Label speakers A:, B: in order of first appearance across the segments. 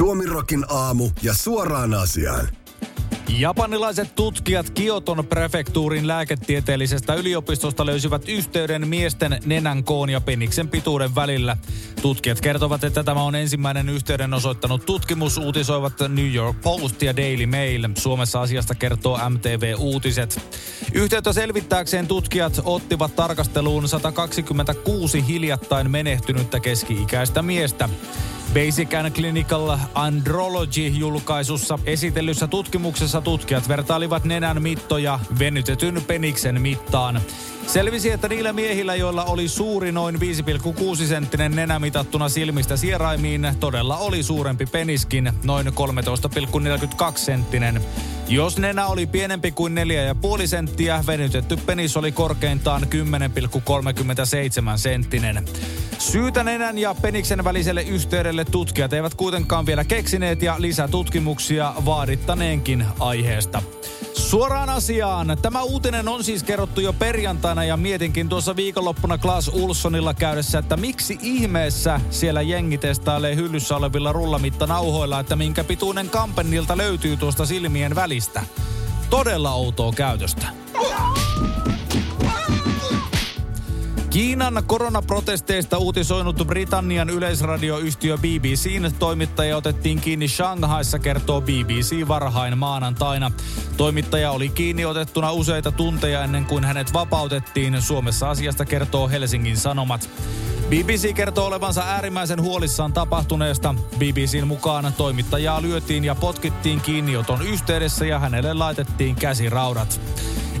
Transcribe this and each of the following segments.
A: Suomirokin aamu ja suoraan asiaan.
B: Japanilaiset tutkijat Kioton prefektuurin lääketieteellisestä yliopistosta löysivät yhteyden miesten nenän koon ja peniksen pituuden välillä. Tutkijat kertovat, että tämä on ensimmäinen yhteyden osoittanut tutkimus, uutisoivat New York Post ja Daily Mail. Suomessa asiasta kertoo MTV Uutiset. Yhteyttä selvittääkseen tutkijat ottivat tarkasteluun 126 hiljattain menehtynyttä keski-ikäistä miestä. Basic and Clinical Andrology-julkaisussa esitellyssä tutkimuksessa tutkijat vertailivat nenän mittoja venytetyn peniksen mittaan. Selvisi, että niillä miehillä, joilla oli suuri noin 5,6 senttinen nenä mitattuna silmistä sieraimiin, todella oli suurempi peniskin, noin 13,42 senttinen. Jos nenä oli pienempi kuin 4,5 senttiä, venytetty penis oli korkeintaan 10,37 senttinen. Syytä nenän ja peniksen väliselle yhteydelle tutkijat eivät kuitenkaan vielä keksineet ja lisätutkimuksia vaadittaneenkin aiheesta. Suoraan asiaan. Tämä uutinen on siis kerrottu jo perjantaina ja mietinkin tuossa viikonloppuna Klaas Ulssonilla käydessä, että miksi ihmeessä siellä jengi testailee hyllyssä olevilla rullamittanauhoilla, että minkä pituinen kampennilta löytyy tuosta silmien välistä. Todella outoa käytöstä. Kiinan koronaprotesteista uutisoinut Britannian yleisradioyhtiö BBCn toimittaja otettiin kiinni Shanghaissa, kertoo BBC varhain maanantaina. Toimittaja oli kiinni otettuna useita tunteja ennen kuin hänet vapautettiin. Suomessa asiasta kertoo Helsingin Sanomat. BBC kertoo olevansa äärimmäisen huolissaan tapahtuneesta. BBCn mukaan toimittajaa lyötiin ja potkittiin kiinnioton yhteydessä ja hänelle laitettiin käsiraudat.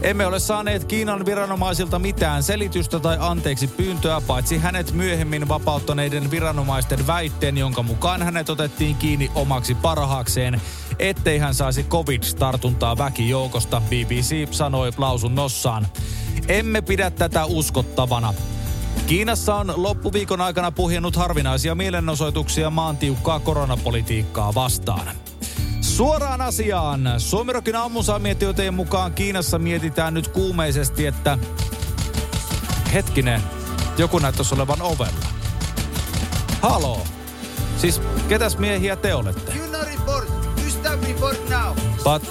B: Emme ole saaneet Kiinan viranomaisilta mitään selitystä tai anteeksi pyyntöä, paitsi hänet myöhemmin vapauttaneiden viranomaisten väitteen, jonka mukaan hänet otettiin kiinni omaksi parhaakseen, ettei hän saisi covid-tartuntaa väkijoukosta, BBC sanoi lausunnossaan. Emme pidä tätä uskottavana. Kiinassa on loppuviikon aikana puhjennut harvinaisia mielenosoituksia maan tiukkaa koronapolitiikkaa vastaan. Suoraan asiaan. Suomirokin aamusaamietietojen mukaan Kiinassa mietitään nyt kuumeisesti, että hetkinen, joku näyttäisi olevan ovella. Haloo. Siis ketäs miehiä te olette?
C: You no report. You stop report now.
B: But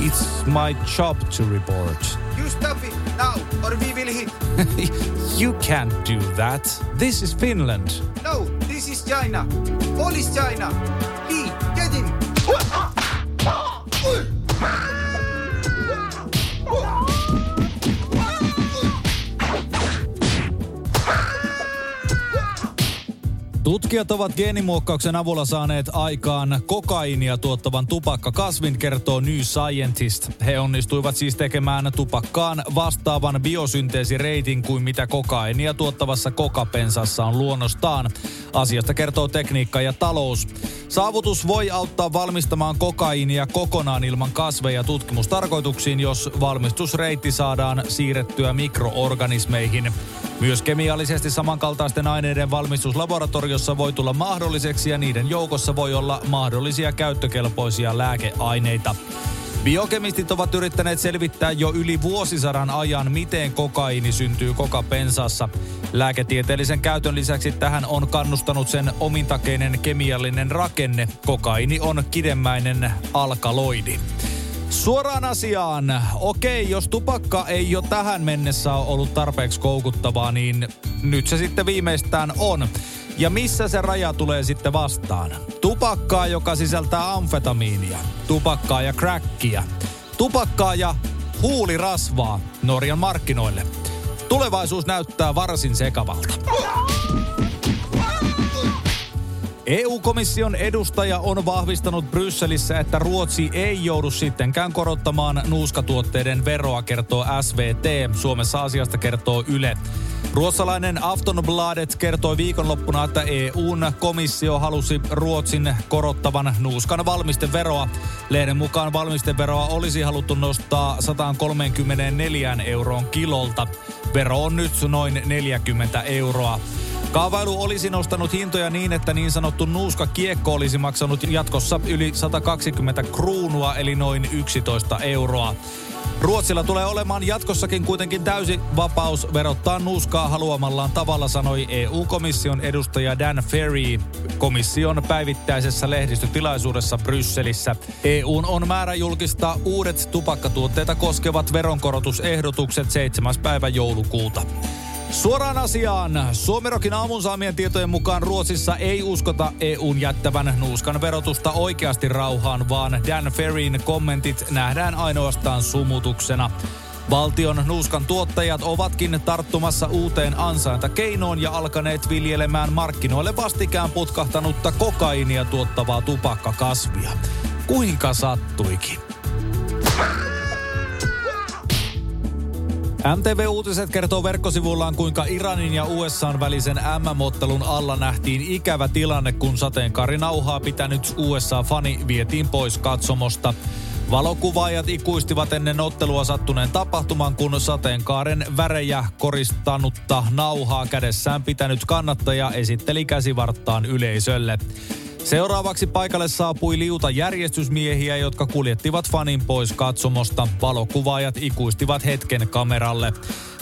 B: it's my job to report.
C: You stop it now, or we will hit.
B: you can't do that. This is Finland.
C: No, this is China. All is China. Ah!
B: Tutkijat ovat geenimuokkauksen avulla saaneet aikaan kokainia tuottavan tupakkakasvin, kertoo New Scientist. He onnistuivat siis tekemään tupakkaan vastaavan biosynteesireitin kuin mitä kokainia tuottavassa kokapensassa on luonnostaan. Asiasta kertoo tekniikka ja talous. Saavutus voi auttaa valmistamaan kokainia kokonaan ilman kasveja tutkimustarkoituksiin, jos valmistusreitti saadaan siirrettyä mikroorganismeihin. Myös kemiallisesti samankaltaisten aineiden valmistus laboratoriossa voi tulla mahdolliseksi ja niiden joukossa voi olla mahdollisia käyttökelpoisia lääkeaineita. Biokemistit ovat yrittäneet selvittää jo yli vuosisadan ajan, miten kokaini syntyy kokapensassa. Lääketieteellisen käytön lisäksi tähän on kannustanut sen omintakeinen kemiallinen rakenne. Kokaini on kidemmäinen alkaloidi. Suoraan asiaan. Okei, jos tupakka ei jo tähän mennessä ole ollut tarpeeksi koukuttavaa, niin nyt se sitten viimeistään on. Ja missä se raja tulee sitten vastaan? Tupakkaa, joka sisältää amfetamiinia. Tupakkaa ja crackia. Tupakkaa ja huulirasvaa Norjan markkinoille. Tulevaisuus näyttää varsin sekavalta. EU-komission edustaja on vahvistanut Brysselissä, että Ruotsi ei joudu sittenkään korottamaan nuuskatuotteiden veroa, kertoo SVT. Suomessa asiasta kertoo Yle. Ruotsalainen Aftonbladet kertoi viikonloppuna, että EUn komissio halusi Ruotsin korottavan nuuskan valmisteveroa. Lehden mukaan valmisteveroa olisi haluttu nostaa 134 euroon kilolta. Vero on nyt noin 40 euroa. Kaavailu olisi nostanut hintoja niin, että niin sanottu nuuska kiekko olisi maksanut jatkossa yli 120 kruunua eli noin 11 euroa. Ruotsilla tulee olemaan jatkossakin kuitenkin täysi vapaus verottaa nuuskaa haluamallaan tavalla, sanoi EU-komission edustaja Dan Ferry komission päivittäisessä lehdistötilaisuudessa Brysselissä. EUn on määrä julkistaa uudet tupakkatuotteita koskevat veronkorotusehdotukset 7. päivä joulukuuta. Suoraan asiaan. Suomerokin aamun saamien tietojen mukaan Ruotsissa ei uskota EUn jättävän nuuskan verotusta oikeasti rauhaan, vaan Dan Ferrin kommentit nähdään ainoastaan sumutuksena. Valtion nuuskan tuottajat ovatkin tarttumassa uuteen ansaintakeinoon ja alkaneet viljelemään markkinoille vastikään putkahtanutta kokainia tuottavaa tupakkakasvia. Kuinka sattuikin? MTV Uutiset kertoo verkkosivullaan, kuinka Iranin ja USAn välisen MM-ottelun alla nähtiin ikävä tilanne, kun sateenkaarinauhaa pitänyt USA-fani vietiin pois katsomosta. Valokuvaajat ikuistivat ennen ottelua sattuneen tapahtuman, kun sateenkaaren värejä koristanutta nauhaa kädessään pitänyt kannattaja esitteli käsivarttaan yleisölle. Seuraavaksi paikalle saapui liuta järjestysmiehiä, jotka kuljettivat fanin pois katsomosta. Valokuvaajat ikuistivat hetken kameralle.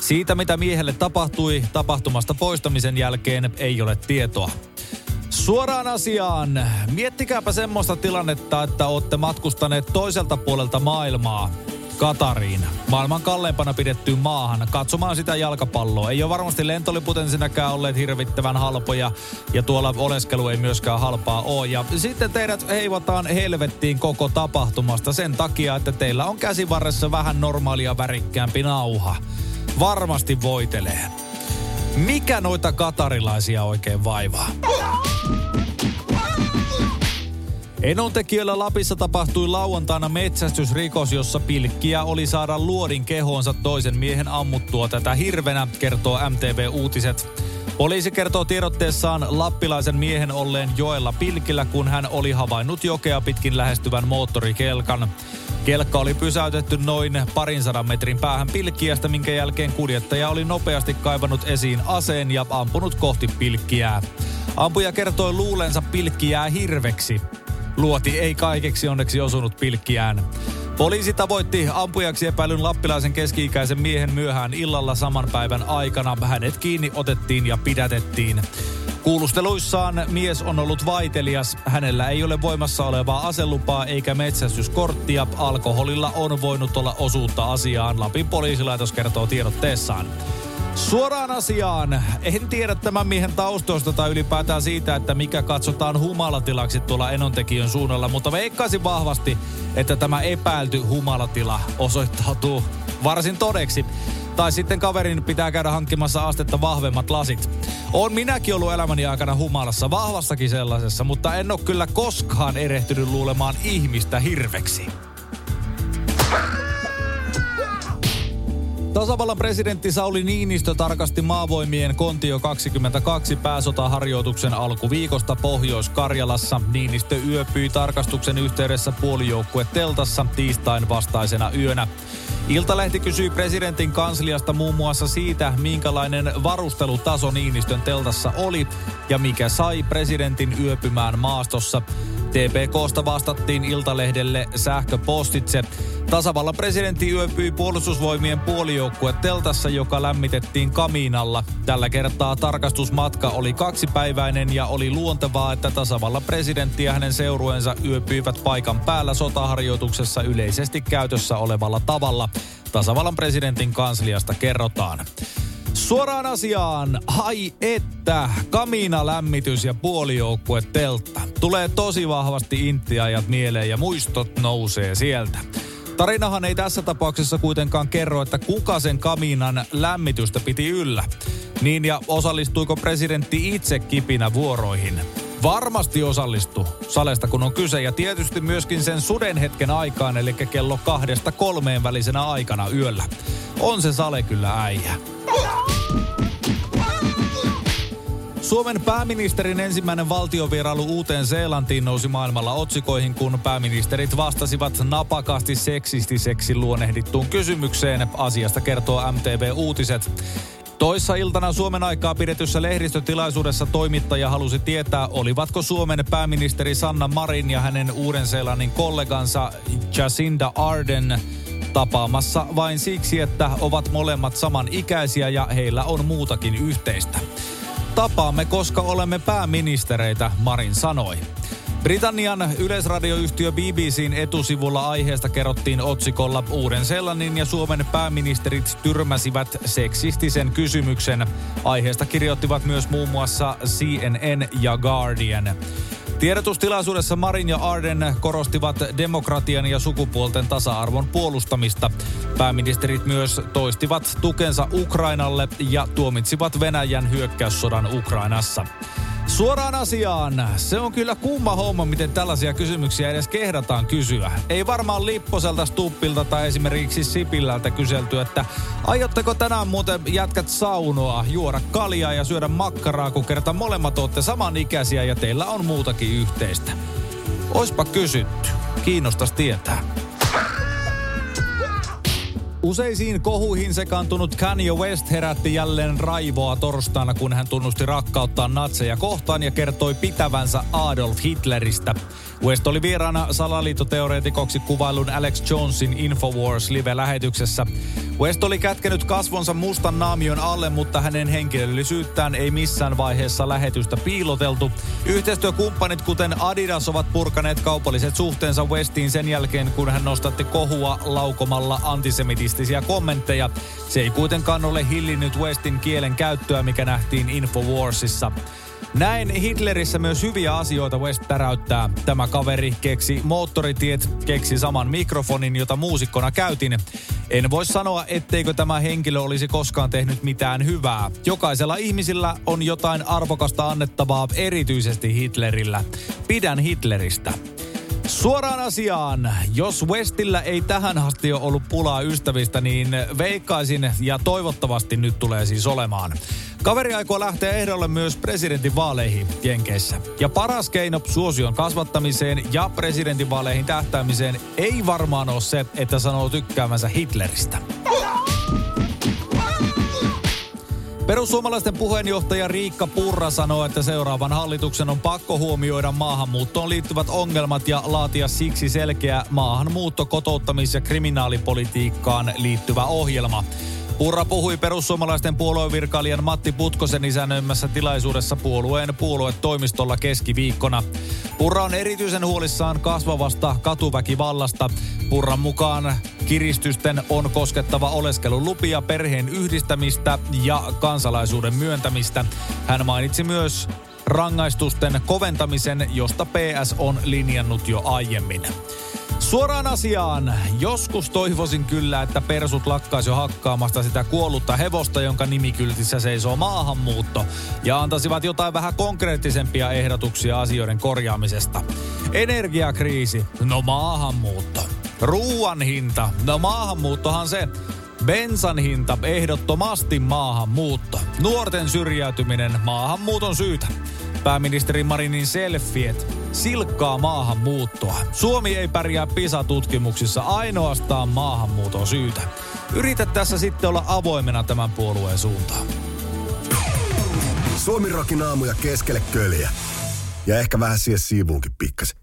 B: Siitä, mitä miehelle tapahtui tapahtumasta poistamisen jälkeen, ei ole tietoa. Suoraan asiaan. Miettikääpä semmoista tilannetta, että olette matkustaneet toiselta puolelta maailmaa. Katariin, maailman kalleimpana pidettyyn maahan, katsomaan sitä jalkapalloa. Ei ole varmasti lentoliput ensinnäkään olleet hirvittävän halpoja, ja tuolla oleskelu ei myöskään halpaa ole. Ja sitten teidät heivataan helvettiin koko tapahtumasta sen takia, että teillä on käsivarressa vähän normaalia värikkäämpi nauha. Varmasti voitelee. Mikä noita katarilaisia oikein vaivaa? Enontekijöllä Lapissa tapahtui lauantaina metsästysrikos, jossa pilkkiä oli saada luodin kehoonsa toisen miehen ammuttua tätä hirvenä, kertoo MTV Uutiset. Poliisi kertoo tiedotteessaan lappilaisen miehen olleen joella pilkillä, kun hän oli havainnut jokea pitkin lähestyvän moottorikelkan. Kelkka oli pysäytetty noin parin sadan metrin päähän pilkkiästä, minkä jälkeen kuljettaja oli nopeasti kaivannut esiin aseen ja ampunut kohti pilkkiää. Ampuja kertoi luulensa pilkkiää hirveksi. Luoti ei kaikeksi onneksi osunut pilkkiään. Poliisi tavoitti ampujaksi epäilyn lappilaisen keski-ikäisen miehen myöhään illalla saman päivän aikana. Hänet kiinni otettiin ja pidätettiin. Kuulusteluissaan mies on ollut vaitelias. Hänellä ei ole voimassa olevaa aselupaa eikä metsästyskorttia. Alkoholilla on voinut olla osuutta asiaan, Lapin poliisilaitos kertoo tiedotteessaan. Suoraan asiaan. En tiedä tämän miehen taustoista tai ylipäätään siitä, että mikä katsotaan humalatilaksi tuolla Enontekijön suunnalla, mutta veikkaisin vahvasti, että tämä epäilty humalatila osoittautuu varsin todeksi. Tai sitten kaverin pitää käydä hankkimassa astetta vahvemmat lasit. On minäkin ollut elämäni aikana humalassa, vahvassakin sellaisessa, mutta en ole kyllä koskaan erehtynyt luulemaan ihmistä hirveksi. Tasavallan presidentti Sauli Niinistö tarkasti maavoimien Kontio 22 pääsotaharjoituksen alkuviikosta Pohjois-Karjalassa. Niinistö yöpyi tarkastuksen yhteydessä puolijoukkue teltassa tiistain vastaisena yönä. Iltalehti kysyi presidentin kansliasta muun muassa siitä, minkälainen varustelutaso Niinistön teltassa oli ja mikä sai presidentin yöpymään maastossa. TPKsta vastattiin Iltalehdelle sähköpostitse. Tasavallan presidentti yöpyi puolustusvoimien puolijoukkue teltassa, joka lämmitettiin kamiinalla. Tällä kertaa tarkastusmatka oli kaksipäiväinen ja oli luontevaa, että tasavallan presidentti ja hänen seurueensa yöpyivät paikan päällä sotaharjoituksessa yleisesti käytössä olevalla tavalla. Tasavallan presidentin kansliasta kerrotaan. Suoraan asiaan, hai että, kamina lämmitys ja puolijoukkue teltta. Tulee tosi vahvasti intiajat mieleen ja muistot nousee sieltä. Tarinahan ei tässä tapauksessa kuitenkaan kerro, että kuka sen kaminan lämmitystä piti yllä. Niin ja osallistuiko presidentti itse kipinä vuoroihin? Varmasti osallistu salesta kun on kyse ja tietysti myöskin sen suden hetken aikaan, eli kello kahdesta kolmeen välisenä aikana yöllä. On se sale kyllä äijä. Suomen pääministerin ensimmäinen valtiovierailu uuteen Seelantiin nousi maailmalla otsikoihin, kun pääministerit vastasivat napakasti seksistiseksi luonehdittuun kysymykseen. Asiasta kertoo MTV Uutiset. Toissa iltana Suomen aikaa pidetyssä lehdistötilaisuudessa toimittaja halusi tietää, olivatko Suomen pääministeri Sanna Marin ja hänen Uuden-Seelannin kollegansa Jacinda Arden Tapaamassa vain siksi, että ovat molemmat samanikäisiä ja heillä on muutakin yhteistä. Tapaamme, koska olemme pääministereitä, Marin sanoi. Britannian yleisradioyhtiö BBCn etusivulla aiheesta kerrottiin otsikolla Uuden Seelannin ja Suomen pääministerit tyrmäsivät seksistisen kysymyksen. Aiheesta kirjoittivat myös muun muassa CNN ja Guardian. Tiedotustilaisuudessa Marin ja Arden korostivat demokratian ja sukupuolten tasa-arvon puolustamista. Pääministerit myös toistivat tukensa Ukrainalle ja tuomitsivat Venäjän hyökkäyssodan Ukrainassa. Suoraan asiaan. Se on kyllä kumma homma, miten tällaisia kysymyksiä edes kehdataan kysyä. Ei varmaan Lipposelta, Stuppilta tai esimerkiksi Sipilältä kyselty, että aiotteko tänään muuten jätkät saunoa, juoda kaljaa ja syödä makkaraa, kun kerta molemmat olette samanikäisiä ja teillä on muutakin yhteistä. Oispa kysytty. Kiinnostas tietää. Useisiin kohuihin sekaantunut Kanye West herätti jälleen raivoa torstaina, kun hän tunnusti rakkauttaa natseja kohtaan ja kertoi pitävänsä Adolf Hitleristä. West oli vieraana salaliittoteoreetikoksi kuvailun Alex Jonesin Infowars live-lähetyksessä. West oli kätkenyt kasvonsa mustan naamion alle, mutta hänen henkilöllisyyttään ei missään vaiheessa lähetystä piiloteltu. Yhteistyökumppanit kuten Adidas ovat purkaneet kaupalliset suhteensa Westiin sen jälkeen, kun hän nostatti kohua laukomalla antisemitistisiä kommentteja. Se ei kuitenkaan ole hillinnyt Westin kielen käyttöä, mikä nähtiin Infowarsissa. Näin Hitlerissä myös hyviä asioita West täräyttää. Tämä kaveri keksi moottoritiet, keksi saman mikrofonin, jota muusikkona käytin. En voi sanoa, etteikö tämä henkilö olisi koskaan tehnyt mitään hyvää. Jokaisella ihmisillä on jotain arvokasta annettavaa, erityisesti Hitlerillä. Pidän Hitleristä. Suoraan asiaan. Jos Westillä ei tähän asti ole ollut pulaa ystävistä, niin veikkaisin ja toivottavasti nyt tulee siis olemaan. Kaveri aikoo lähteä ehdolle myös presidentin vaaleihin Jenkeissä. Ja paras keino suosion kasvattamiseen ja presidentinvaaleihin tähtäämiseen ei varmaan ole se, että sanoo tykkäämänsä Hitleristä. Perussuomalaisten puheenjohtaja Riikka Purra sanoo, että seuraavan hallituksen on pakko huomioida maahanmuuttoon liittyvät ongelmat ja laatia siksi selkeä maahanmuutto, kotouttamis- ja kriminaalipolitiikkaan liittyvä ohjelma. Purra puhui perussuomalaisten puoluevirkailijan Matti Putkosen isännöimässä tilaisuudessa puolueen puoluetoimistolla keskiviikkona. Purra on erityisen huolissaan kasvavasta katuväkivallasta. Purran mukaan kiristysten on koskettava oleskelulupia, perheen yhdistämistä ja kansalaisuuden myöntämistä. Hän mainitsi myös rangaistusten koventamisen, josta PS on linjannut jo aiemmin. Suoraan asiaan. Joskus toivoisin kyllä, että persut lakkaisi jo hakkaamasta sitä kuollutta hevosta, jonka nimikyltissä seisoo maahanmuutto, ja antaisivat jotain vähän konkreettisempia ehdotuksia asioiden korjaamisesta. Energiakriisi, no maahanmuutto. Ruuan hinta, no maahanmuuttohan se. Bensan hinta, ehdottomasti maahanmuutto. Nuorten syrjäytyminen, maahanmuuton syytä. Pääministeri Marinin selfiet, silkkaa maahanmuuttoa. Suomi ei pärjää PISA-tutkimuksissa ainoastaan maahanmuuton syytä. Yritä tässä sitten olla avoimena tämän puolueen suuntaan.
A: Suomi rokin aamuja keskelle köljä. Ja ehkä vähän siihen siivuunkin pikkasen.